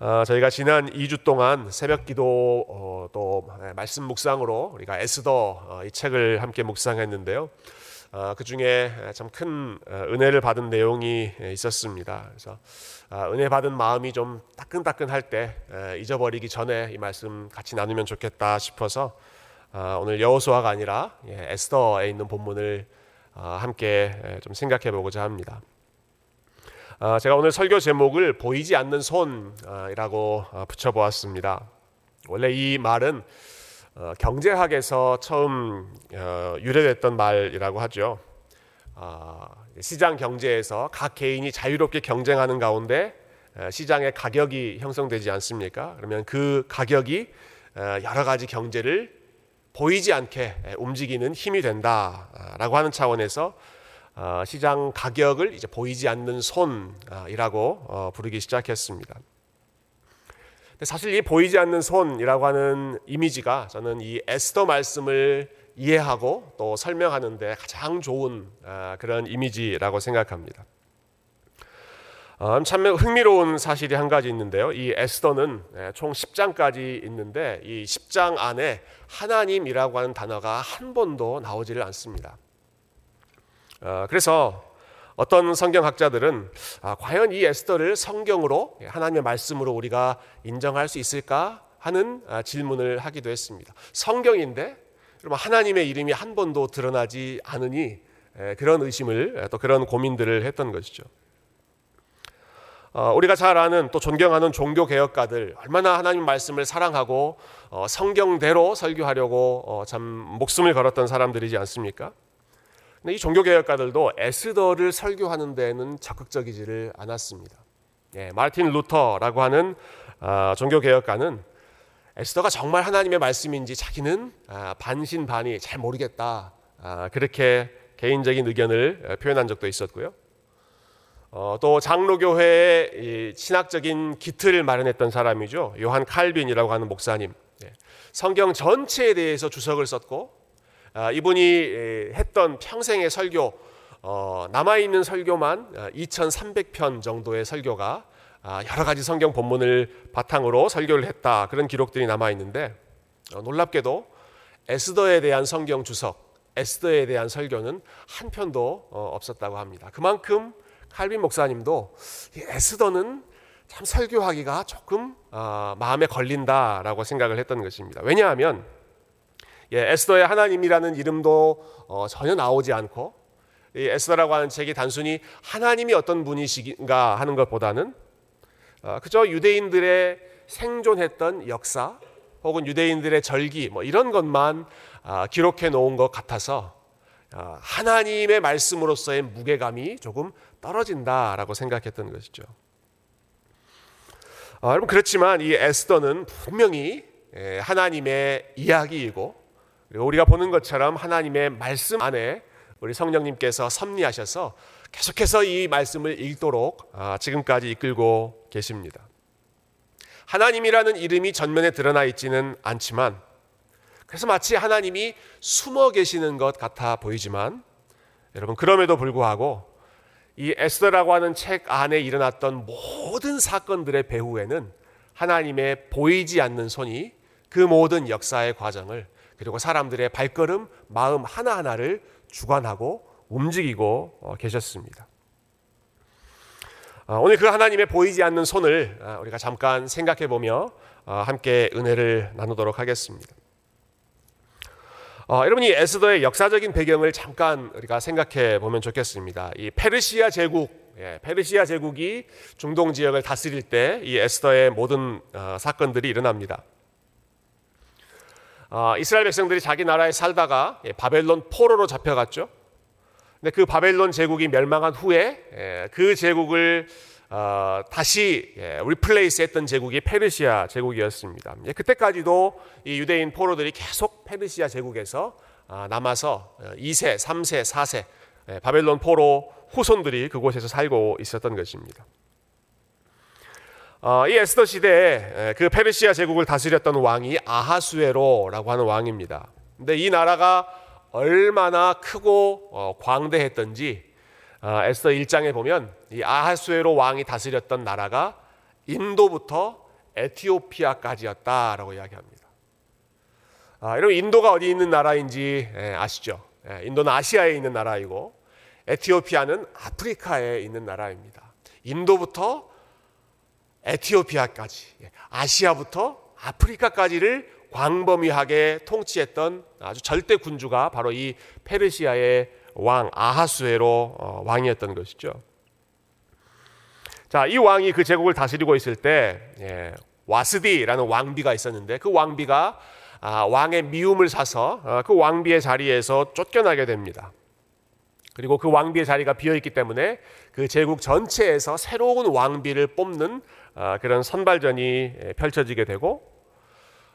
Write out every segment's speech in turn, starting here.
어, 저희가 지난 2주 동안 새벽 기도 어, 또 말씀 묵상으로 우리가 에스더 어, 이 책을 함께 묵상했는데요. 어, 그 중에 참 큰 은혜를 받은 내용이 있었습니다. 그래서 아, 은혜 받은 마음이 좀 따끈따끈할 때 잊어버리기 전에 이 말씀 같이 나누면 좋겠다 싶어서 아, 오늘 여호수아가 아니라 예, 에스더에 있는 본문을 아, 함께 좀 생각해 보고자 합니다. 아, 제가 오늘 설교 제목을 보이지 않는 손이라고 아, 붙여보았습니다. 원래 이 말은 어, 경제학에서 처음 어, 유래됐던 말이라고 하죠. 아, 시장 경제에서 각 개인이 자유롭게 경쟁하는 가운데 시장의 가격이 형성되지 않습니까? 그러면 그 가격이 여러 가지 경제를 보이지 않게 움직이는 힘이 된다라고 하는 차원에서 어, 시장 가격을 이제 보이지 않는 손이라고 어, 부르기 시작했습니다. 사실 이 보이지 않는 손이라고 하는 이미지가 저는 이 에스더 말씀을 이해하고 또 설명하는데 가장 좋은 어, 그런 이미지라고 생각합니다. 참 흥미로운 사실이 한 가지 있는데요. 이 에스더는 예, 총 10장까지 있는데 이 10장 안에 하나님이라고 하는 단어가 한 번도 나오지를 않습니다. 어, 그래서 어떤 성경학자들은 아, 과연 이 에스더를 성경으로 하나님의 말씀으로 우리가 인정할 수 있을까 하는 아, 질문을 하기도 했습니다. 성경인데 하나님의 이름이 한 번도 드러나지 않으니 그런 의심을 또 그런 고민들을 했던 것이죠. 어, 우리가 잘 아는 또 존경하는 종교 개혁가들 얼마나 하나님 말씀을 사랑하고 어, 성경대로 설교하려고 참 목숨을 걸었던 사람들이지 않습니까? 이 종교개혁가들도 에스더를 설교하는 데는 적극적이지를 않았습니다. 예, 마틴 루터라고 하는 어, 종교개혁가는 에스더가 정말 하나님의 말씀인지 자기는 아, 반신반의 잘 모르겠다 아, 그렇게 개인적인 의견을 표현한 적도 있었고요. 어, 또 장로교회의 신학적인 기틀을 마련했던 사람이죠. 요한 칼빈이라고 하는 목사님. 예, 성경 전체에 대해서 주석을 썼고 아, 이분이 했던 평생의 설교 어, 남아 있는 설교만 2,300편 어, 정도의 설교가 아, 여러 가지 성경 본문을 바탕으로 설교를 했다 그런 기록들이 남아 있는데 어, 놀랍게도 에스더에 대한 성경 주석, 에스더에 대한 설교는 한 편도 없었다고 합니다. 그만큼 칼빈 목사님도 에스더는 참 설교하기가 조금 마음에 걸린다라고 생각을 했던 것입니다. 왜냐하면 예, 에스더의 하나님이라는 이름도 어, 전혀 나오지 않고 이 에스더라고 하는 책이 단순히 하나님이 어떤 분이신가 하는 것보다는 어, 그저 유대인들의 생존했던 역사 혹은 유대인들의 절기 뭐 이런 것만 어, 기록해 놓은 것 같아서 어, 하나님의 말씀으로서의 무게감이 조금 떨어진다라고 생각했던 것이죠. 어, 여러분 그렇지만 이 에스더는 분명히 예, 하나님의 이야기이고 우리가 보는 것처럼 하나님의 말씀 안에 우리 성령님께서 섭리하셔서 계속해서 이 말씀을 읽도록 아, 지금까지 이끌고 계십니다. 하나님이라는 이름이 전면에 드러나 있지는 않지만 그래서 마치 하나님이 숨어 계시는 것 같아 보이지만 여러분 그럼에도 불구하고 이 에스더라고 하는 책 안에 일어났던 모든 사건들의 배후에는 하나님의 보이지 않는 손이 그 모든 역사의 과정을 그리고 사람들의 발걸음, 마음 하나하나를 주관하고 움직이고 어, 계셨습니다. 어, 오늘 그 하나님의 보이지 않는 손을 어, 우리가 잠깐 생각해 보며 함께 은혜를 나누도록 하겠습니다. 어, 여러분이 에스더의 역사적인 배경을 잠깐 우리가 생각해 보면 좋겠습니다. 이 페르시아 제국, 예, 페르시아 제국이 중동 지역을 다스릴 때 이 에스더의 모든 어, 사건들이 일어납니다. 어, 이스라엘 백성들이 자기 나라에 살다가 예, 바벨론 포로로 잡혀갔죠. 근데 그 바벨론 제국이 멸망한 후에 예, 그 제국을 어, 다시 예, 리플레이스했던 제국이 페르시아 제국이었습니다. 예, 그때까지도 이 유대인 포로들이 계속 페르시아 제국에서 아, 남아서 2세, 3세, 4세 예, 바벨론 포로 후손들이 그곳에서 살고 있었던 것입니다. 어, 이 에스더 시대에 그 페르시아 제국을 다스렸던 왕이 아하수에로라고 하는 왕입니다. 근데 이 나라가 얼마나 크고 어, 광대했던지 어, 에스더 1장에 보면 이 아하수에로 왕이 다스렸던 나라가 인도부터 에티오피아까지였다라고 이야기합니다. 아, 여러분 인도가 어디 있는 나라인지 예, 아시죠? 예, 인도는 아시아에 있는 나라이고 에티오피아는 아프리카에 있는 나라입니다. 인도부터 에티오피아까지, 예, 아시아부터 아프리카까지를 광범위하게 통치했던 아주 절대 군주가 바로 이 페르시아의 왕 아하수에로 어, 왕이었던 것이죠. 자, 이 왕이 그 제국을 다스리고 있을 때 예, 와스디라는 왕비가 있었는데 그 왕비가 아, 왕의 미움을 사서 어, 그 왕비의 자리에서 쫓겨나게 됩니다. 그리고 그 왕비의 자리가 비어 있기 때문에 그 제국 전체에서 새로운 왕비를 뽑는 어, 그런 선발전이 예, 펼쳐지게 되고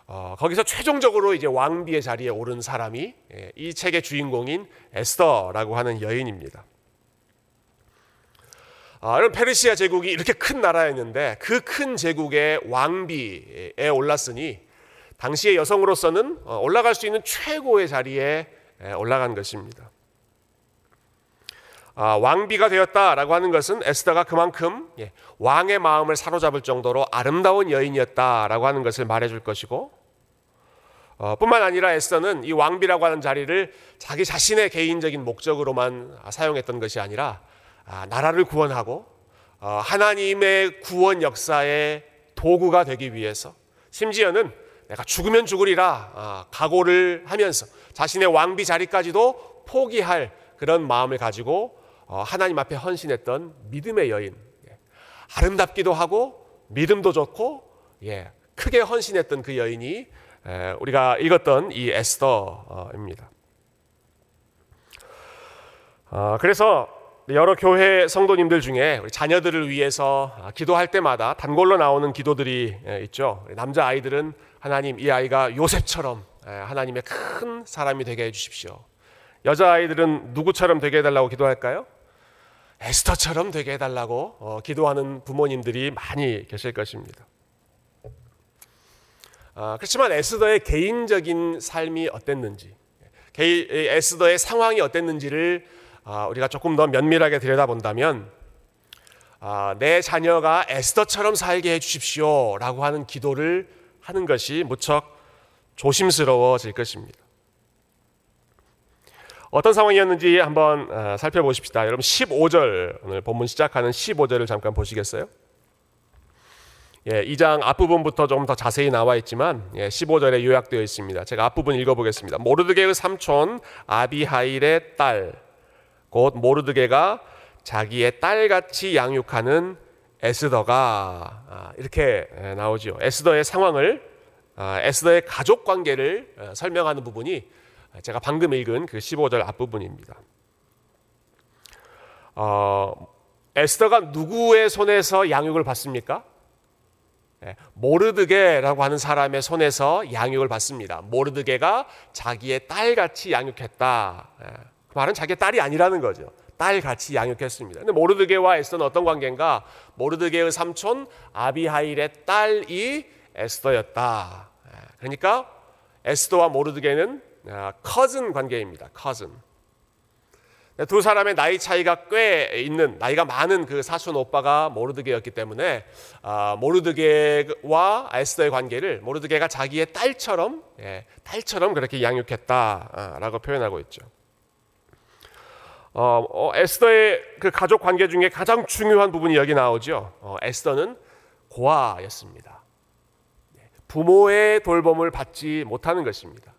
어, 거기서 최종적으로 이제 왕비의 자리에 오른 사람이 예, 이 책의 주인공인 에스더라고 하는 여인입니다. 아, 여러분 페르시아 제국이 이렇게 큰 나라였는데 그 큰 제국의 왕비에 올랐으니 당시의 여성으로서는 어, 올라갈 수 있는 최고의 자리에 예, 올라간 것입니다. 아, 왕비가 되었다라고 하는 것은 에스더가 그만큼 예, 왕의 마음을 사로잡을 정도로 아름다운 여인이었다라고 하는 것을 말해줄 것이고 어, 뿐만 아니라 에스더는 이 왕비라고 하는 자리를 자기 자신의 개인적인 목적으로만 사용했던 것이 아니라 아, 나라를 구원하고 어, 하나님의 구원 역사의 도구가 되기 위해서 심지어는 내가 죽으면 죽으리라 아, 각오를 하면서 자신의 왕비 자리까지도 포기할 그런 마음을 가지고 어, 하나님 앞에 헌신했던 믿음의 여인 예. 아름답기도 하고 믿음도 좋고 예, 크게 헌신했던 그 여인이 우리가 읽었던 이 에스더입니다. 아, 그래서 여러 교회 성도님들 중에 우리 자녀들을 위해서 기도할 때마다 단골로 나오는 기도들이 있죠. 남자 아이들은 하나님 이 아이가 요셉처럼 하나님의 큰 사람이 되게 해주십시오. 여자 아이들은 누구처럼 되게 해달라고 기도할까요? 에스터처럼 되게 해달라고 어, 기도하는 부모님들이 많이 계실 것입니다. 아, 그렇지만 에스더의 개인적인 삶이 어땠는지, 에스더의 상황이 어땠는지를 아, 우리가 조금 더 면밀하게 들여다본다면 아, 내 자녀가 에스더처럼 살게 해주십시오라고 하는 기도를 하는 것이 무척 조심스러워질 것입니다. 어떤 상황이었는지 한번 살펴보십시다. 여러분 15절 오늘 본문 시작하는 15절을 잠깐 보시겠어요? 예, 2장 앞부분부터 좀더 자세히 나와 있지만 예, 15절에 요약되어 있습니다. 제가 앞부분 읽어보겠습니다. 모르드게의 삼촌 아비하일의 딸, 곧 모르드게가 자기의 딸같이 양육하는 에스더가 아, 이렇게 예, 나오죠. 에스더의 상황을 아, 에스더의 가족 관계를 어, 설명하는 부분이 제가 방금 읽은 그 15절 앞부분입니다. 어, 에스더가 누구의 손에서 양육을 받습니까? 예, 모르드게라고 하는 사람의 손에서 양육을 받습니다. 모르드게가 자기의 딸같이 양육했다. 예, 그 말은 자기의 딸이 아니라는 거죠. 딸같이 양육했습니다. 근데 모르드게와 에스더는 어떤 관계인가? 모르드게의 삼촌 아비하일의 딸이 에스더였다. 예, 그러니까 에스더와 모르드게는 커즌 관계입니다. 커즌. 두 사람의 나이 차이가 꽤 있는 나이가 많은 그 사촌 오빠가 모르드게였기 때문에 아, 모르드게와 에스더의 관계를 모르드게가 자기의 딸처럼 예, 딸처럼 그렇게 양육했다라고 표현하고 있죠. 어, 어, 에스더의 그 가족 관계 중에 가장 중요한 부분이 여기 나오죠. 어, 에스더는 고아였습니다. 예, 부모의 돌봄을 받지 못하는 것입니다.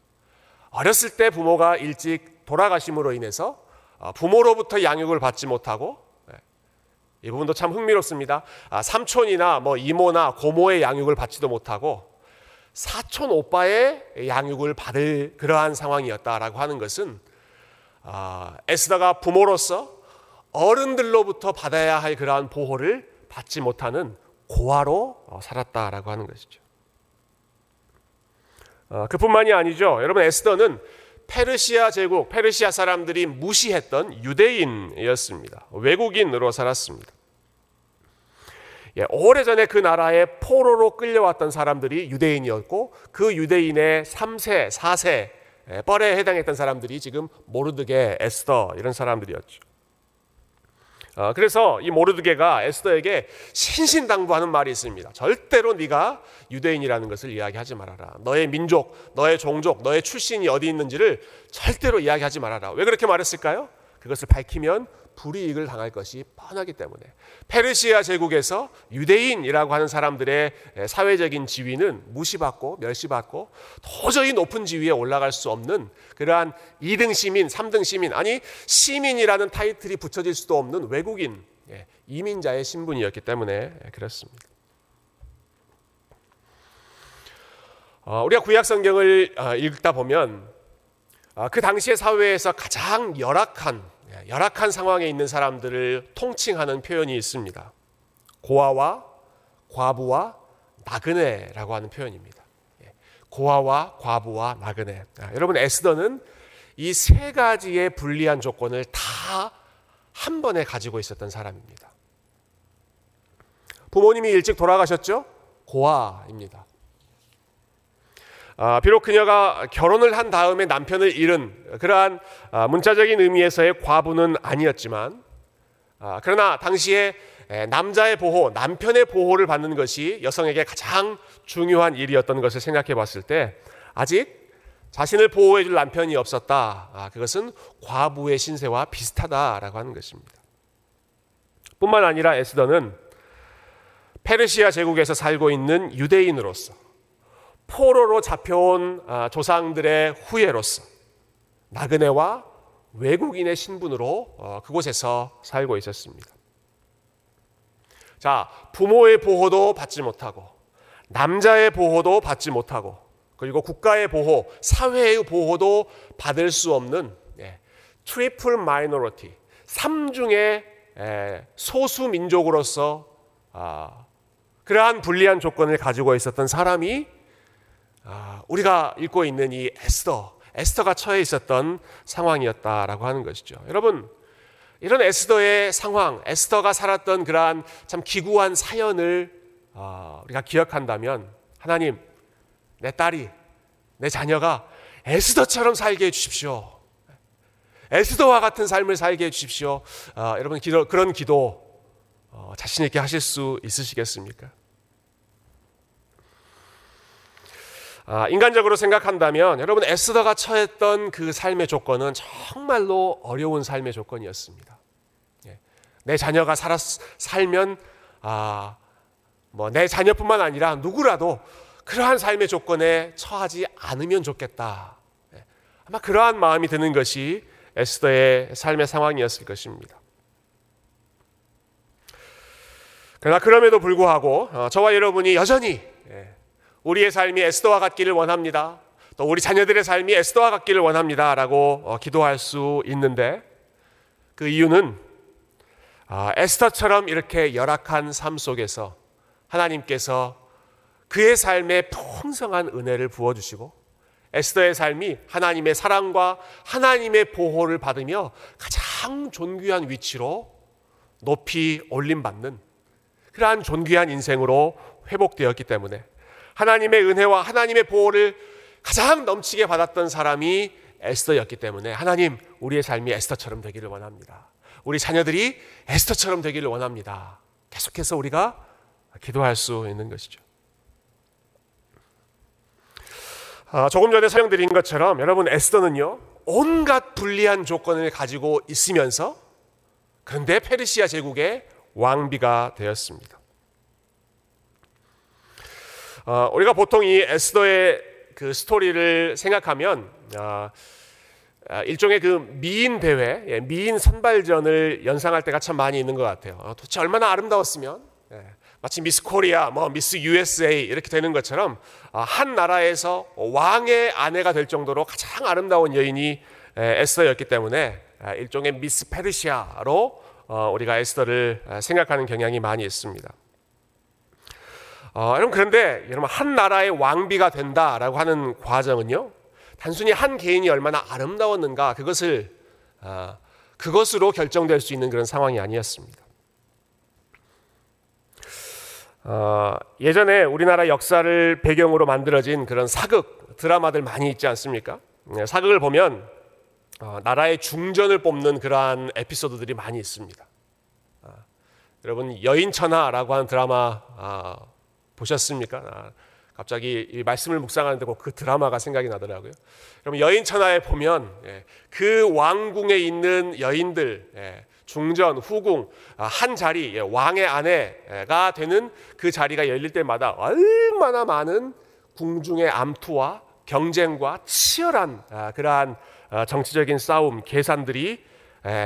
어렸을 때 부모가 일찍 돌아가심으로 인해서 어, 부모로부터 양육을 받지 못하고 예, 이 부분도 참 흥미롭습니다. 아, 삼촌이나 뭐 이모나 고모의 양육을 받지도 못하고 사촌 오빠의 양육을 받을 그러한 상황이었다라고 하는 것은 아, 에스더가 부모로서 어른들로부터 받아야 할 그러한 보호를 받지 못하는 고아로 어, 살았다라고 하는 것이죠. 어, 그뿐만이 아니죠. 여러분 에스더는 페르시아 제국, 페르시아 사람들이 무시했던 유대인이었습니다. 외국인으로 살았습니다. 예, 오래전에 그 나라에 포로로 끌려왔던 사람들이 유대인이었고 그 유대인의 3세, 4세 예, 뻘에 해당했던 사람들이 지금 모르드게, 에스더 이런 사람들이었죠. 어, 그래서 이 모르드게가 에스더에게 신신당부하는 말이 있습니다. 절대로 네가 유대인이라는 것을 이야기하지 말아라. 너의 민족, 너의 종족, 너의 출신이 어디 있는지를 절대로 이야기하지 말아라. 왜 그렇게 말했을까요? 그것을 밝히면 불이익을 당할 것이 뻔하기 때문에 페르시아 제국에서 유대인이라고 하는 사람들의 사회적인 지위는 무시받고 멸시받고 도저히 높은 지위에 올라갈 수 없는 그러한 2등 시민, 3등 시민 아니 시민이라는 타이틀이 붙여질 수도 없는 외국인 예, 이민자의 신분이었기 때문에 그렇습니다. 어, 우리가 구약 성경을 어, 읽다 보면 어, 그 당시의 사회에서 가장 열악한 예, 열악한 상황에 있는 사람들을 통칭하는 표현이 있습니다. 고아와 과부와 나그네라고 하는 표현입니다. 예, 고아와 과부와 나그네. 아, 여러분 에스더는 이 세 가지의 불리한 조건을 다 한 번에 가지고 있었던 사람입니다. 부모님이 일찍 돌아가셨죠? 고아입니다. 아, 비록 그녀가 결혼을 한 다음에 남편을 잃은 그러한 아, 문자적인 의미에서의 과부는 아니었지만 아, 그러나 당시에 남자의 보호, 남편의 보호를 받는 것이 여성에게 가장 중요한 일이었던 것을 생각해 봤을 때 아직 자신을 보호해 줄 남편이 없었다. 그것은 과부의 신세와 비슷하다라고 하는 것입니다. 뿐만 아니라 에스더는 페르시아 제국에서 살고 있는 유대인으로서 포로로 잡혀온 아, 조상들의 후예로서 나그네와 외국인의 신분으로 어, 그곳에서 살고 있었습니다. 자, 부모의 보호도 받지 못하고 남자의 보호도 받지 못하고 그리고 국가의 보호, 사회의 보호도 받을 수 없는 triple minority, 삼중의 소수 민족으로서 아, 그러한 불리한 조건을 가지고 있었던 사람이 아, 우리가 읽고 있는 이 에스더, 에스더가 처해 있었던 상황이었다라고 하는 것이죠. 여러분, 이런 에스더의 상황, 에스더가 살았던 그러한 참 기구한 사연을 아, 우리가 기억한다면 하나님, 내 딸이, 내 자녀가 에스더처럼 살게 해주십시오. 에스더와 같은 삶을 살게 해주십시오. 아, 여러분 그런 기도 어, 자신 있게 하실 수 있으시겠습니까? 아, 인간적으로 생각한다면 여러분 에스더가 처했던 그 삶의 조건은 정말로 어려운 삶의 조건이었습니다. 예. 내 자녀가 살았, 살면 아, 뭐 내 자녀뿐만 아니라 누구라도 그러한 삶의 조건에 처하지 않으면 좋겠다. 예. 아마 그러한 마음이 드는 것이 에스더의 삶의 상황이었을 것입니다. 그러나 그럼에도 불구하고 어, 저와 여러분이 여전히 우리의 삶이 에스더와 같기를 원합니다. 또 우리 자녀들의 삶이 에스더와 같기를 원합니다 라고 어, 기도할 수 있는데 그 이유는 아, 에스더처럼 이렇게 열악한 삶 속에서 하나님께서 그의 삶에 풍성한 은혜를 부어주시고 에스더의 삶이 하나님의 사랑과 하나님의 보호를 받으며 가장 존귀한 위치로 높이 올림받는 그러한 존귀한 인생으로 회복되었기 때문에 하나님의 은혜와 하나님의 보호를 가장 넘치게 받았던 사람이 에스더였기 때문에 하나님 우리의 삶이 에스더처럼 되기를 원합니다. 우리 자녀들이 에스더처럼 되기를 원합니다. 계속해서 우리가 기도할 수 있는 것이죠. 아, 조금 전에 설명드린 것처럼 여러분 에스더는요 온갖 불리한 조건을 가지고 있으면서 그런데 페르시아 제국의 왕비가 되었습니다. 어, 우리가 보통 이 에스더의 그 스토리를 생각하면 어, 일종의 그 미인 대회, 예, 미인 선발전을 연상할 때가 참 많이 있는 것 같아요. 어, 도대체 얼마나 아름다웠으면 예, 마치 미스 코리아, 뭐 미스 USA 이렇게 되는 것처럼 어, 한 나라에서 왕의 아내가 될 정도로 가장 아름다운 여인이 에스더였기 때문에 일종의 미스 페르시아로 우리가 에스더를 생각하는 경향이 많이 있습니다. 어, 여러분 그런데 여러분 한 나라의 왕비가 된다라고 하는 과정은요 단순히 한 개인이 얼마나 아름다웠는가 그것을 어, 그것으로 결정될 수 있는 그런 상황이 아니었습니다. 어, 예전에 우리나라 역사를 배경으로 만들어진 그런 사극 드라마들 많이 있지 않습니까? 네, 사극을 보면 어, 나라의 중전을 뽑는 그러한 에피소드들이 많이 있습니다. 여러분 여인천하라고 하는 드라마 아, 보셨습니까? 아, 갑자기 이 말씀을 묵상하는데 그 드라마가 생각이 나더라고요. 여러분 여인 천하에 보면 예, 그 왕궁에 있는 여인들 예, 중전, 후궁 아, 한 자리 예, 왕의 아내가 되는 그 자리가 열릴 때마다 얼마나 많은 궁중의 암투와 경쟁과 치열한 아, 그러한 아, 정치적인 싸움, 계산들이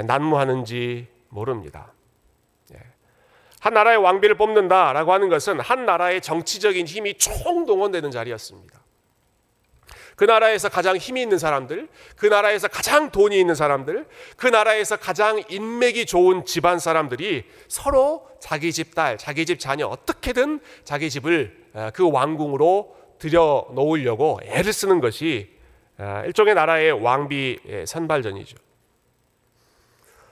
난무하는지 모릅니다. 한 나라의 왕비를 뽑는다라고 하는 것은 한 나라의 정치적인 힘이 총동원되는 자리였습니다. 그 나라에서 가장 힘이 있는 사람들, 그 나라에서 가장 돈이 있는 사람들, 그 나라에서 가장 인맥이 좋은 집안 사람들이 서로 자기 집 딸, 자기 집 자녀 어떻게든 자기 집을 그 왕궁으로 들여 놓으려고 애를 쓰는 것이 일종의 나라의 왕비 선발전이죠.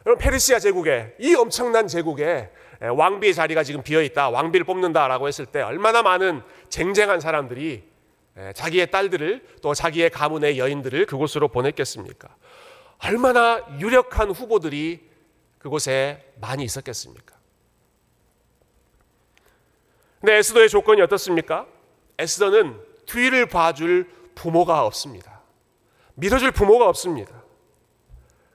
여러분 페르시아 제국에 이 엄청난 제국에 왕비의 자리가 지금 비어 있다. 왕비를 뽑는다라고 했을 때 얼마나 많은 쟁쟁한 사람들이 자기의 딸들을 또 자기의 가문의 여인들을 그곳으로 보냈겠습니까? 얼마나 유력한 후보들이 그곳에 많이 있었겠습니까? 근데 에스더의 조건이 어떻습니까? 에스더는 뒤를 봐줄 부모가 없습니다. 믿어줄 부모가 없습니다.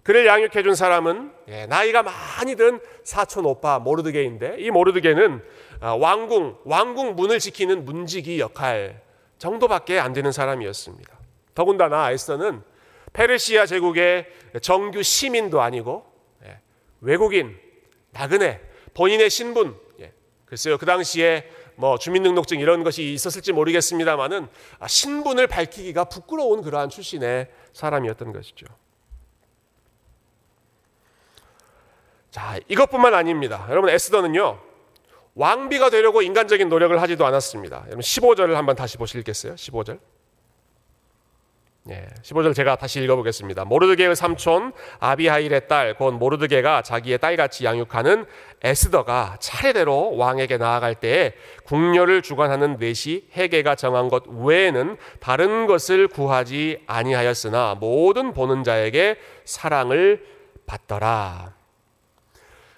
그를 양육해 준 사람은 예, 나이가 많이 든 사촌 오빠 모르드게인데 이 모르드게는 아, 왕궁 왕궁 문을 지키는 문지기 역할 정도밖에 안 되는 사람이었습니다. 더군다나 에스더는 페르시아 제국의 정규 시민도 아니고 예, 외국인 나그네 본인의 신분 예, 글쎄요 그 당시에 뭐 주민등록증 이런 것이 있었을지 모르겠습니다만은 아, 신분을 밝히기가 부끄러운 그러한 출신의 사람이었던 것이죠. 자, 이것뿐만 아닙니다. 여러분 에스더는요. 왕비가 되려고 인간적인 노력을 하지도 않았습니다. 여러분 15절을 한번 다시 보시겠어요? 15절. 예, 15절 제가 다시 읽어보겠습니다. 모르드게의 삼촌 아비하일의 딸, 곧 모르드게가 자기의 딸같이 양육하는 에스더가 차례대로 왕에게 나아갈 때에 궁녀를 주관하는 넷이 해계가 정한 것 외에는 다른 것을 구하지 아니하였으나 모든 보는 자에게 사랑을 받더라.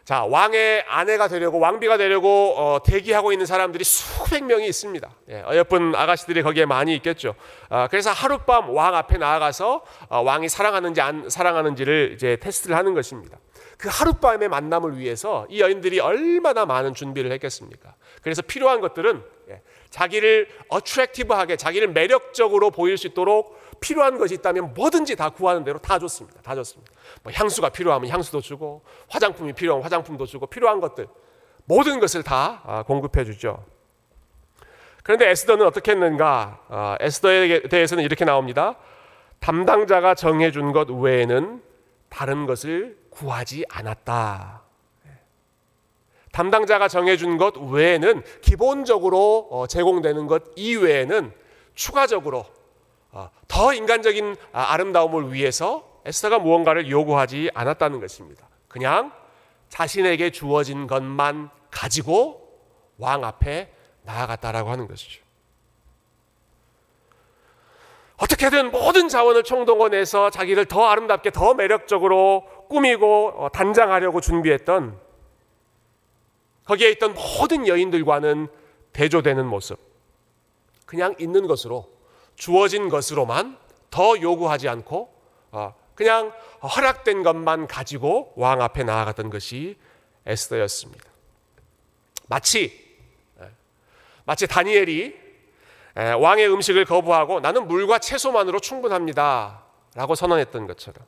자, 왕의 아내가 되려고 왕비가 되려고 어, 대기하고 있는 사람들이 수백 명이 있습니다. 예, 어여쁜 아가씨들이 거기에 많이 있겠죠. 어, 그래서 하룻밤 왕 앞에 나아가서 어, 왕이 사랑하는지 안 사랑하는지를 이제 테스트를 하는 것입니다. 그 하룻밤의 만남을 위해서 이 여인들이 얼마나 많은 준비를 했겠습니까? 그래서 필요한 것들은 예, 자기를 어트랙티브하게 자기를 매력적으로 보일 수 있도록 필요한 것이 있다면 뭐든지 다 구하는 대로 다 줬습니다. 다 줬습니다. 뭐 향수가 필요하면 향수도 주고 화장품이 필요하면 화장품도 주고 필요한 것들 모든 것을 다 아, 공급해 주죠. 그런데 에스더는 어떻게 했는가? 아, 에스더에 대해서는 이렇게 나옵니다. 담당자가 정해준 것 외에는 다른 것을 구하지 않았다. 담당자가 정해준 것 외에는 기본적으로 어, 제공되는 것 이외에는 추가적으로 어, 더 인간적인 아, 아름다움을 위해서 에스더가 무언가를 요구하지 않았다는 것입니다. 그냥 자신에게 주어진 것만 가지고 왕 앞에 나아갔다라고 하는 것이죠. 어떻게든 모든 자원을 총동원해서 자기를 더 아름답게 더 매력적으로 꾸미고 어, 단장하려고 준비했던 거기에 있던 모든 여인들과는 대조되는 모습. 그냥 있는 것으로 주어진 것으로만 더 요구하지 않고 어, 그냥 허락된 것만 가지고 왕 앞에 나아갔던 것이 에스더였습니다. 마치 예, 마치 다니엘이 예, 왕의 음식을 거부하고 나는 물과 채소만으로 충분합니다라고 선언했던 것처럼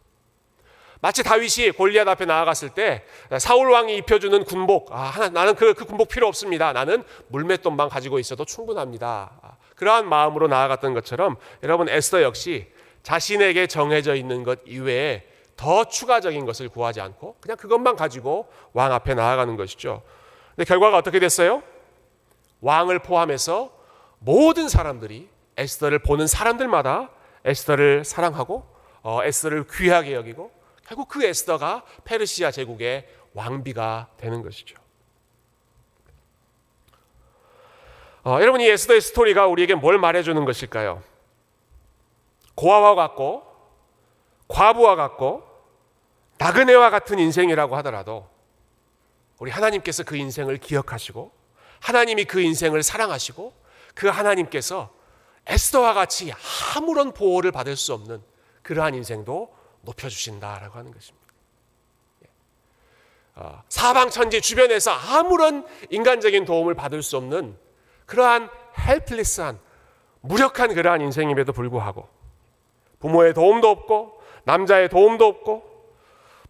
마치 다윗이 골리앗 앞에 나아갔을 때 사울 왕이 입혀주는 군복 아, 나는 그, 그 군복 필요 없습니다. 나는 물맷돈만 가지고 있어도 충분합니다. 아, 그러한 마음으로 나아갔던 것처럼 여러분 에스더 역시 자신에게 정해져 있는 것 이외에 더 추가적인 것을 구하지 않고 그냥 그것만 가지고 왕 앞에 나아가는 것이죠. 근데 결과가 어떻게 됐어요? 왕을 포함해서 모든 사람들이 에스더를 보는 사람들마다 에스더를 사랑하고 어, 에스더를 귀하게 여기고 결국 그 에스더가 페르시아 제국의 왕비가 되는 것이죠. 어, 여러분 이 에스더의 스토리가 우리에게 뭘 말해주는 것일까요? 고아와 같고 과부와 같고 나그네와 같은 인생이라고 하더라도 우리 하나님께서 그 인생을 기억하시고 하나님이 그 인생을 사랑하시고 그 하나님께서 에스더와 같이 아무런 보호를 받을 수 없는 그러한 인생도 높여주신다라고 하는 것입니다. 예. 어, 사방천지 주변에서 아무런 인간적인 도움을 받을 수 없는 그러한 헬플리스한 무력한 그러한 인생임에도 불구하고 부모의 도움도 없고 남자의 도움도 없고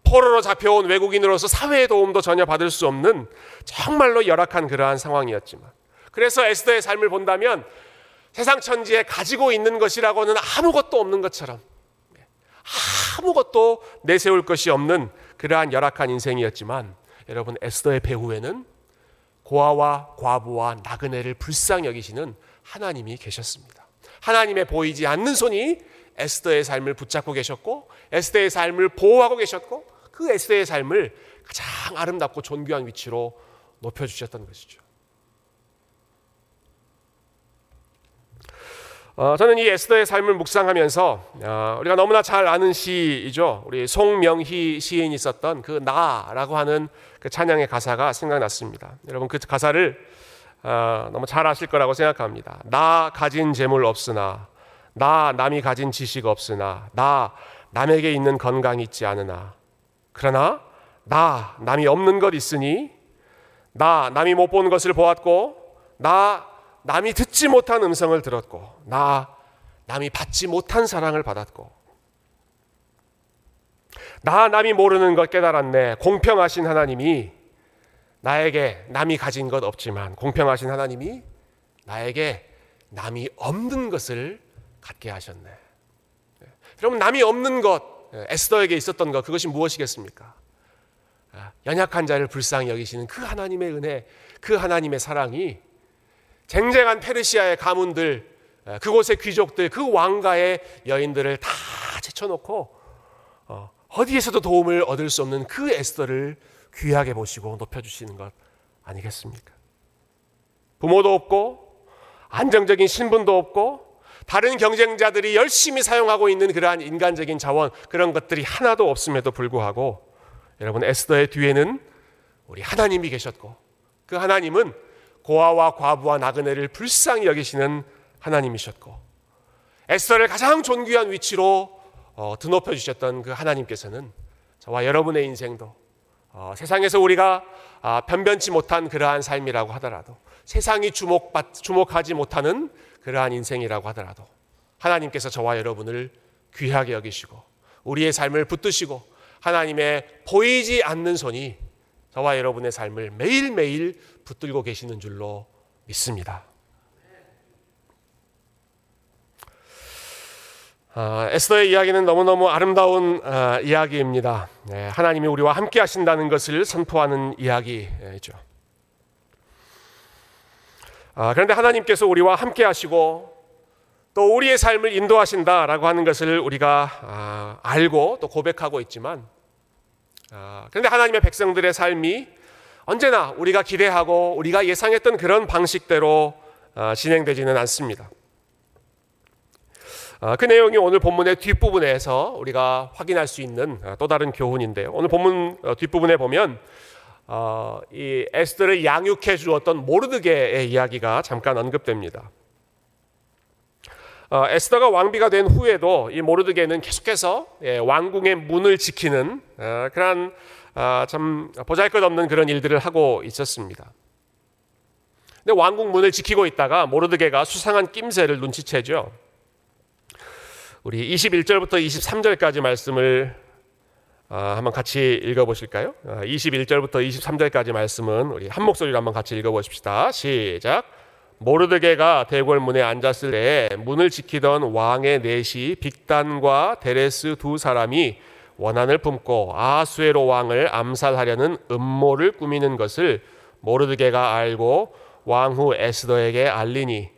포로로 잡혀온 외국인으로서 사회의 도움도 전혀 받을 수 없는 정말로 열악한 그러한 상황이었지만 그래서 에스더의 삶을 본다면 세상 천지에 가지고 있는 것이라고는 아무것도 없는 것처럼 아무것도 내세울 것이 없는 그러한 열악한 인생이었지만 여러분 에스더의 배후에는 고아와 과부와 나그네를 불쌍히 여기시는 하나님이 계셨습니다. 하나님의 보이지 않는 손이 에스더의 삶을 붙잡고 계셨고 에스더의 삶을 보호하고 계셨고 그 에스더의 삶을 가장 아름답고 존귀한 위치로 높여 주셨던 것이죠. 어, 저는 이 에스더의 삶을 묵상하면서 어, 우리가 너무나 잘 아는 시이죠. 우리 송명희 시인이 썼던 그 나라고 하는 그 찬양의 가사가 생각났습니다. 여러분 그 가사를 어, 너무 잘 아실 거라고 생각합니다. 나 가진 재물 없으나 나 남이 가진 지식 없으나 나 남에게 있는 건강 있지 않으나. 그러나 나 남이 없는 것 있으니 나 남이 못 본 것을 보았고 나 남이 듣지 못한 음성을 들었고 나 남이 받지 못한 사랑을 받았고. 나 남이 모르는 것 깨달았네. 공평하신 하나님이 나에게 남이 가진 것 없지만 공평하신 하나님이 나에게 남이 없는 것을 갖게 하셨네. 네. 여러분 남이 없는 것 에스더에게 있었던 것 그것이 무엇이겠습니까? 아, 연약한 자를 불쌍히 여기시는 그 하나님의 은혜, 그 하나님의 사랑이 쟁쟁한 페르시아의 가문들, 그곳의 귀족들, 그 왕가의 여인들을 다 제쳐놓고 어, 어디에서도 도움을 얻을 수 없는 그 에스더를 귀하게 보시고 높여주시는 것 아니겠습니까? 부모도 없고 안정적인 신분도 없고 다른 경쟁자들이 열심히 사용하고 있는 그러한 인간적인 자원 그런 것들이 하나도 없음에도 불구하고 여러분 에스더의 뒤에는 우리 하나님이 계셨고 그 하나님은 고아와 과부와 나그네를 불쌍히 여기시는 하나님이셨고 에스더를 가장 존귀한 위치로 어, 드높여 주셨던 그 하나님께서는 저와 여러분의 인생도 어, 세상에서 우리가 아, 변변치 못한 그러한 삶이라고 하더라도 세상이 주목받, 주목하지 못하는 그러한 인생이라고 하더라도 하나님께서 저와 여러분을 귀하게 여기시고 우리의 삶을 붙드시고 하나님의 보이지 않는 손이 저와 여러분의 삶을 매일매일 붙들고 계시는 줄로 믿습니다. 아, 에스더의 이야기는 너무너무 아름다운 아, 이야기입니다. 네, 하나님이 우리와 함께 하신다는 것을 선포하는 이야기죠. 아, 그런데 하나님께서 우리와 함께 하시고 또 우리의 삶을 인도하신다라고 하는 것을 우리가 아, 알고 또 고백하고 있지만 아, 그런데 하나님의 백성들의 삶이 언제나 우리가 기대하고 우리가 예상했던 그런 방식대로 아, 진행되지는 않습니다. 아, 그 내용이 오늘 본문의 뒷부분에서 우리가 확인할 수 있는 아, 또 다른 교훈인데요. 오늘 본문 어, 뒷부분에 보면 어, 이 에스더를 양육해 주었던 모르드게의 이야기가 잠깐 언급됩니다. 어, 에스더가 왕비가 된 후에도 이 모르드게는 계속해서 예, 왕궁의 문을 지키는 그러한 참 보잘것없는 그런 일들을 하고 있었습니다. 근데 왕궁 문을 지키고 있다가 모르드게가 수상한 낌새를 눈치채죠. 우리 21절부터 23절까지 말씀을 아, 한번 같이 읽어보실까요? 21절부터 아, 23절까지 말씀은 우리 한 목소리로 한번 같이 읽어보십시다. 시작. 모르드게가 대궐 문에 앉았을 때 문을 지키던 왕의 넷이 빅단과 데레스 두 사람이 원한을 품고 아수에로 왕을 암살하려는 음모를 꾸미는 것을 모르드게가 알고 왕후 에스더에게 알리니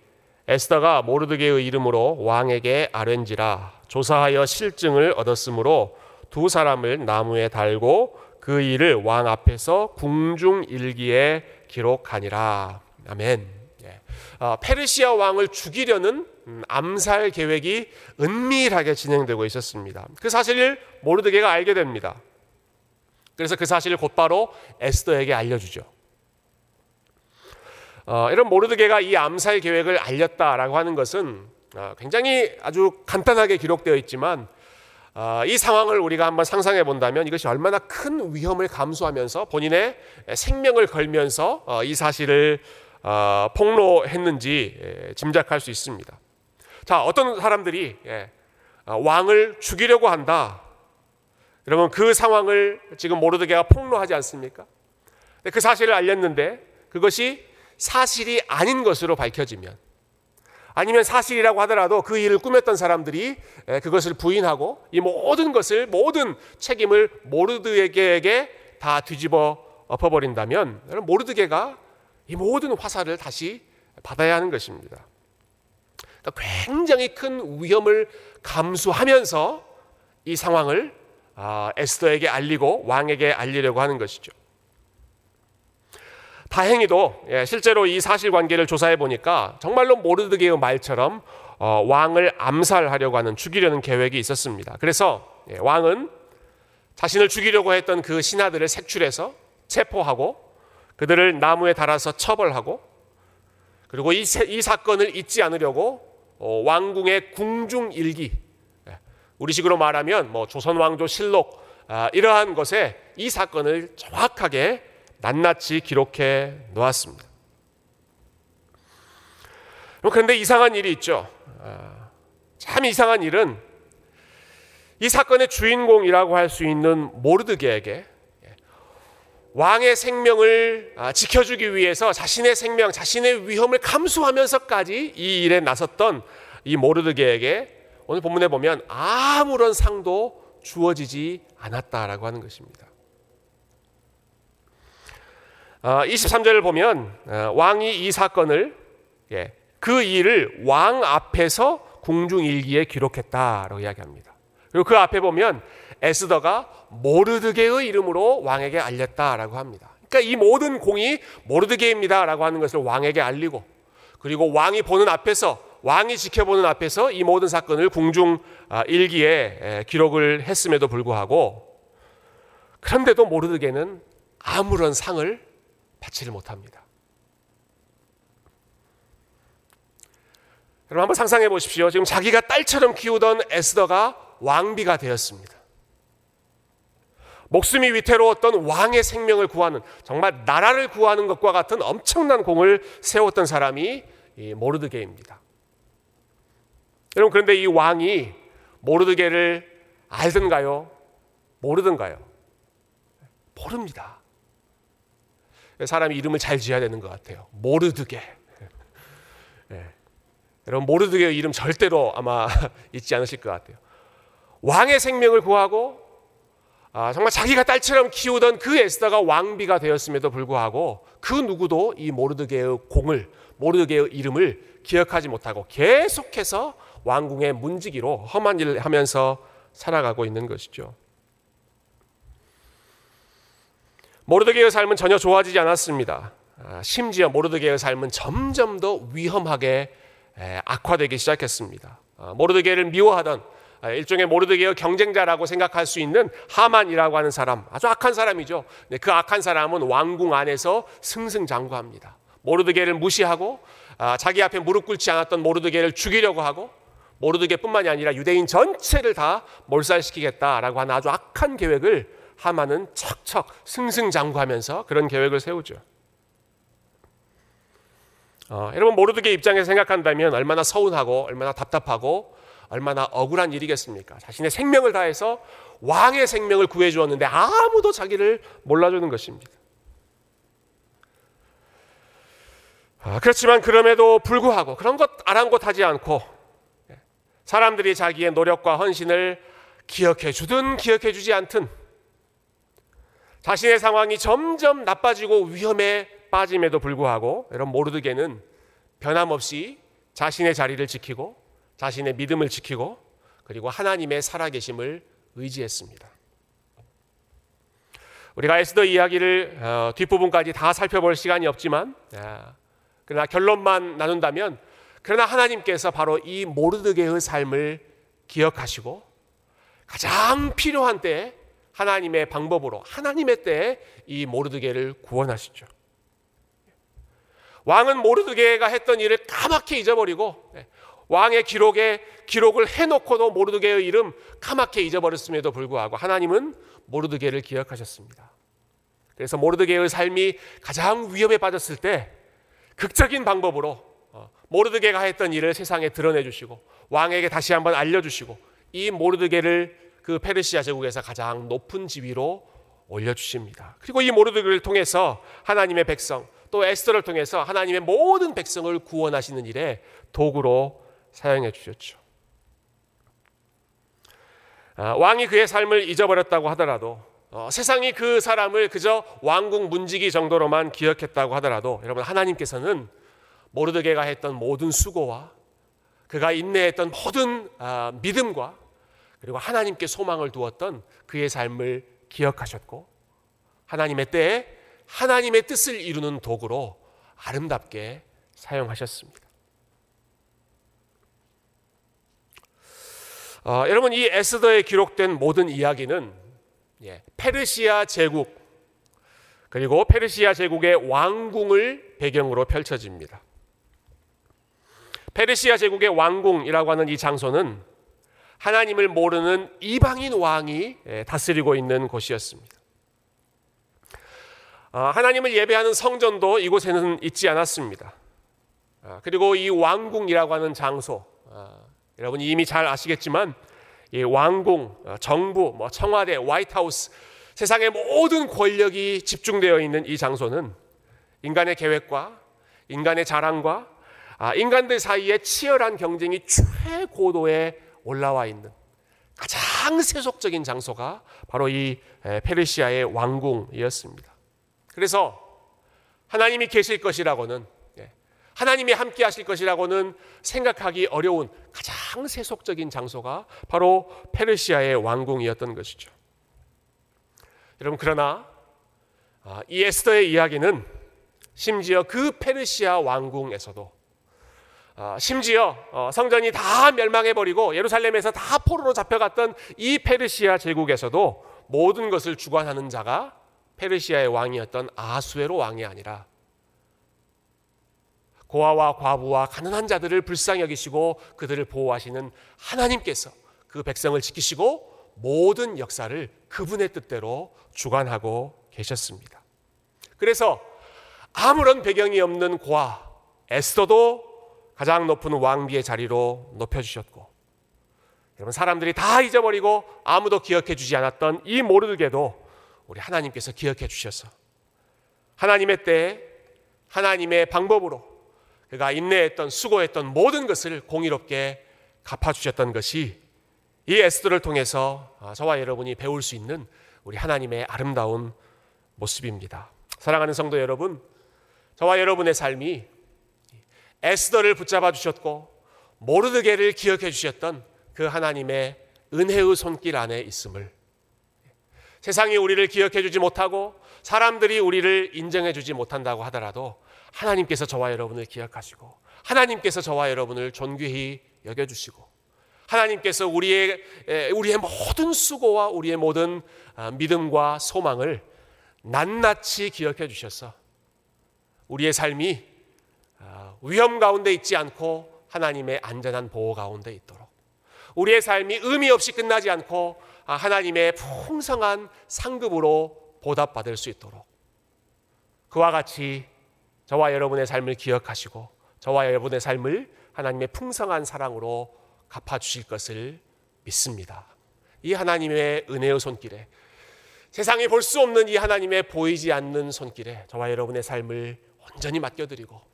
에스더가 모르드게의 이름으로 왕에게 아렌지라 조사하여 실증을 얻었으므로 두 사람을 나무에 달고 그 일을 왕 앞에서 궁중 일기에 기록하니라. 아멘. 예. 어, 페르시아 왕을 죽이려는 음, 암살 계획이 은밀하게 진행되고 있었습니다. 그 사실을 모르드게가 알게 됩니다. 그래서 그 사실을 곧바로 에스더에게 알려주죠. 어, 이런 모르드게가 이 암살 계획을 알렸다라고 하는 것은 어, 굉장히 아주 간단하게 기록되어 있지만 어, 이 상황을 우리가 한번 상상해 본다면 이것이 얼마나 큰 위험을 감수하면서 본인의 생명을 걸면서 어, 이 사실을 어, 폭로했는지 예, 짐작할 수 있습니다. 자, 어떤 사람들이 예, 어, 왕을 죽이려고 한다. 여러분 그 상황을 지금 모르드게가 폭로하지 않습니까? 그 사실을 알렸는데 그것이 사실이 아닌 것으로 밝혀지면 아니면 사실이라고 하더라도 그 일을 꾸몄던 사람들이 그것을 부인하고 이 모든 것을 모든 책임을 모르드게에게 다 뒤집어 엎어버린다면 모르드게가 이 모든 화살을 다시 받아야 하는 것입니다. 그러니까 굉장히 큰 위험을 감수하면서 이 상황을 아, 에스더에게 알리고 왕에게 알리려고 하는 것이죠. 다행히도 예, 실제로 이 사실관계를 조사해 보니까 정말로 모르드게의 말처럼 어, 왕을 암살하려고 하는 죽이려는 계획이 있었습니다. 그래서 예, 왕은 자신을 죽이려고 했던 그 신하들을 색출해서 체포하고 그들을 나무에 달아서 처벌하고 그리고 이, 이 사건을 잊지 않으려고 어, 왕궁의 궁중일기 예, 우리식으로 말하면 뭐 조선 왕조 실록 아, 이러한 것에 이 사건을 정확하게 낱낱이 기록해 놓았습니다. 그런데 이상한 일이 있죠. 아, 참 이상한 일은 이 사건의 주인공이라고 할 수 있는 모르드게에게 왕의 생명을 아, 지켜주기 위해서 자신의 생명, 자신의 위험을 감수하면서까지 이 일에 나섰던 이 모르드게에게 오늘 본문에 보면 아무런 상도 주어지지 않았다라고 하는 것입니다. 23절을 아, 보면 아, 왕이 이 사건을 예, 그 일을 왕 앞에서 궁중일기에 기록했다라고 이야기합니다. 그리고 그 앞에 보면 에스더가 모르드게의 이름으로 왕에게 알렸다라고 합니다. 그러니까 이 모든 공이 모르드게입니다라고 하는 것을 왕에게 알리고 그리고 왕이 보는 앞에서 왕이 지켜보는 앞에서 이 모든 사건을 궁중 아, 일기에 기록을 했음에도 불구하고 그런데도 모르드게는 아무런 상을 받지를 못합니다. 여러분 한번 상상해 보십시오. 지금 자기가 딸처럼 키우던 에스더가 왕비가 되었습니다. 목숨이 위태로웠던 왕의 생명을 구하는 정말 나라를 구하는 것과 같은 엄청난 공을 세웠던 사람이 모르드게입니다. 여러분 그런데 이 왕이 모르드게를 알든가요? 모르든가요? 모릅니다. 사람이 이름을 잘 지어야 되는 것 같아요. 모르드게. 네. 여러분 모르드게의 이름 절대로 아마 잊지 않으실 것 같아요. 왕의 생명을 구하고 아, 정말 자기가 딸처럼 키우던 그 에스더가 왕비가 되었음에도 불구하고 그 누구도 이 모르드게의 공을 모르드게의 이름을 기억하지 못하고 계속해서 왕궁의 문지기로 험한 일을 하면서 살아가고 있는 것이죠. 모르드게의 삶은 전혀 좋아지지 않았습니다. 아, 심지어 모르드게의 삶은 점점 더 위험하게 악화되기 시작했습니다. 아, 모르드게를 미워하던 아, 일종의 모르드게의 경쟁자라고 생각할 수 있는 하만이라고 하는 사람, 아주 악한 사람이죠. 그 악한 사람은 왕궁 안에서 승승장구합니다. 모르드게를 무시하고 자기 앞에 무릎 꿇지 않았던 모르드게를 죽이려고 하고 모르드게뿐만이 아니라 유대인 전체를 다 몰살시키겠다라고 하는 아주 악한 계획을 하만은 척척 승승장구하면서 그런 계획을 세우죠. 어, 여러분 모르드게 입장에서 생각한다면 얼마나 서운하고 얼마나 답답하고 얼마나 억울한 일이겠습니까? 자신의 생명을 다해서 왕의 생명을 구해 주었는데 아무도 자기를 몰라주는 것입니다. 아, 그렇지만 그럼에도 불구하고 그런 것 아랑곳하지 않고 사람들이 자기의 노력과 헌신을 기억해 주든 기억해 주지 않든 자신의 상황이 점점 나빠지고 위험에 빠짐에도 불구하고 여러분 모르드게는 변함없이 자신의 자리를 지키고 자신의 믿음을 지키고 그리고 하나님의 살아계심을 의지했습니다. 우리가 에스더 이야기를 어, 뒷부분까지 다 살펴볼 시간이 없지만 아, 그러나 결론만 나눈다면 그러나 하나님께서 바로 이 모르드게의 삶을 기억하시고 가장 필요한 때에 하나님의 방법으로 하나님의 때에 이 모르드게를 구원하시죠. 왕은 모르드게가 했던 일을 까맣게 잊어버리고 예, 왕의 기록에 기록을 해놓고도 모르드게의 이름 까맣게 잊어버렸음에도 불구하고 하나님은 모르드게를 기억하셨습니다. 그래서 모르드게의 삶이 가장 위험에 빠졌을 때 극적인 방법으로 어, 모르드게가 했던 일을 세상에 드러내 주시고 왕에게 다시 한번 알려 주시고 이 모르드게를 그 페르시아 제국에서 가장 높은 지위로 올려 주십니다. 그리고 이 모르드게를 통해서 하나님의 백성 또 에스더를 통해서 하나님의 모든 백성을 구원하시는 일에 도구로 사용해 주셨죠. 아, 왕이 그의 삶을 잊어버렸다고 하더라도 어, 세상이 그 사람을 그저 왕궁 문지기 정도로만 기억했다고 하더라도 여러분 하나님께서는 모르드게가 했던 모든 수고와 그가 인내했던 모든 아, 믿음과 그리고 하나님께 소망을 두었던 그의 삶을 기억하셨고 하나님의 때에 하나님의 뜻을 이루는 도구로 아름답게 사용하셨습니다. 어, 여러분 이 에스더에 기록된 모든 이야기는 예, 페르시아 제국 그리고 페르시아 제국의 왕궁을 배경으로 펼쳐집니다. 페르시아 제국의 왕궁이라고 하는 이 장소는 하나님을 모르는 이방인 왕이 예, 다스리고 있는 곳이었습니다. 어, 하나님을 예배하는 성전도 이곳에는 있지 않았습니다. 어, 그리고 이 왕궁이라고 하는 장소, 어, 여러분이 이미 잘 아시겠지만 이 왕궁, 정부, 뭐 청와대, 화이트하우스 세상의 모든 권력이 집중되어 있는 이 장소는 인간의 계획과 인간의 자랑과 아, 인간들 사이에 치열한 경쟁이 최고도에 올라와 있는 가장 세속적인 장소가 바로 이 페르시아의 왕궁이었습니다. 그래서 하나님이 계실 것이라고는 예, 하나님이 함께 하실 것이라고는 생각하기 어려운 가장 세속적인 장소가 바로 페르시아의 왕궁이었던 것이죠. 여러분 그러나 아, 이 에스더의 이야기는 심지어 그 페르시아 왕궁에서도 아, 심지어 어, 성전이 다 멸망해버리고 예루살렘에서 다 포로로 잡혀갔던 이 페르시아 제국에서도 모든 것을 주관하는 자가 페르시아의 왕이었던 아수에로 왕이 아니라 고아와 과부와 가난한 자들을 불쌍히 여기시고 그들을 보호하시는 하나님께서 그 백성을 지키시고 모든 역사를 그분의 뜻대로 주관하고 계셨습니다. 그래서 아무런 배경이 없는 고아 에스더도 가장 높은 왕비의 자리로 높여주셨고 여러분 사람들이 다 잊어버리고 아무도 기억해 주지 않았던 이 모르게도 우리 하나님께서 기억해 주셔서 하나님의 때에 하나님의 방법으로 그가 인내했던 수고했던 모든 것을 공의롭게 갚아주셨던 것이 이 에스더를 통해서 아, 저와 여러분이 배울 수 있는 우리 하나님의 아름다운 모습입니다. 사랑하는 성도 여러분, 저와 여러분의 삶이 에스더를 붙잡아 주셨고 모르드게를 기억해 주셨던 그 하나님의 은혜의 손길 안에 있음을 세상이 우리를 기억해 주지 못하고 사람들이 우리를 인정해 주지 못한다고 하더라도 하나님께서 저와 여러분을 기억하시고 하나님께서 저와 여러분을 존귀히 여겨 주시고 하나님께서 우리의 우리의 모든 수고와 우리의 모든 아, 믿음과 소망을 낱낱이 기억해 주셔서 우리의 삶이 아, 위험 가운데 있지 않고 하나님의 안전한 보호 가운데 있도록 우리의 삶이 의미 없이 끝나지 않고 아, 하나님의 풍성한 상급으로 보답받을 수 있도록 그와 같이 저와 여러분의 삶을 기억하시고 저와 여러분의 삶을 하나님의 풍성한 사랑으로 갚아 주실 것을 믿습니다. 이 하나님의 은혜의 손길에 세상이 볼 수 없는 이 하나님의 보이지 않는 손길에 저와 여러분의 삶을 온전히 맡겨드리고 아,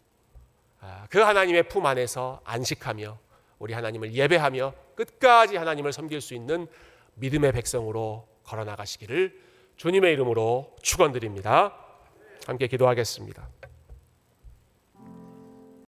그 하나님의 품 안에서 안식하며 우리 하나님을 예배하며 끝까지 하나님을 섬길 수 있는 믿음의 백성으로 걸어 나가시기를 주님의 이름으로 축원드립니다. 함께 기도하겠습니다.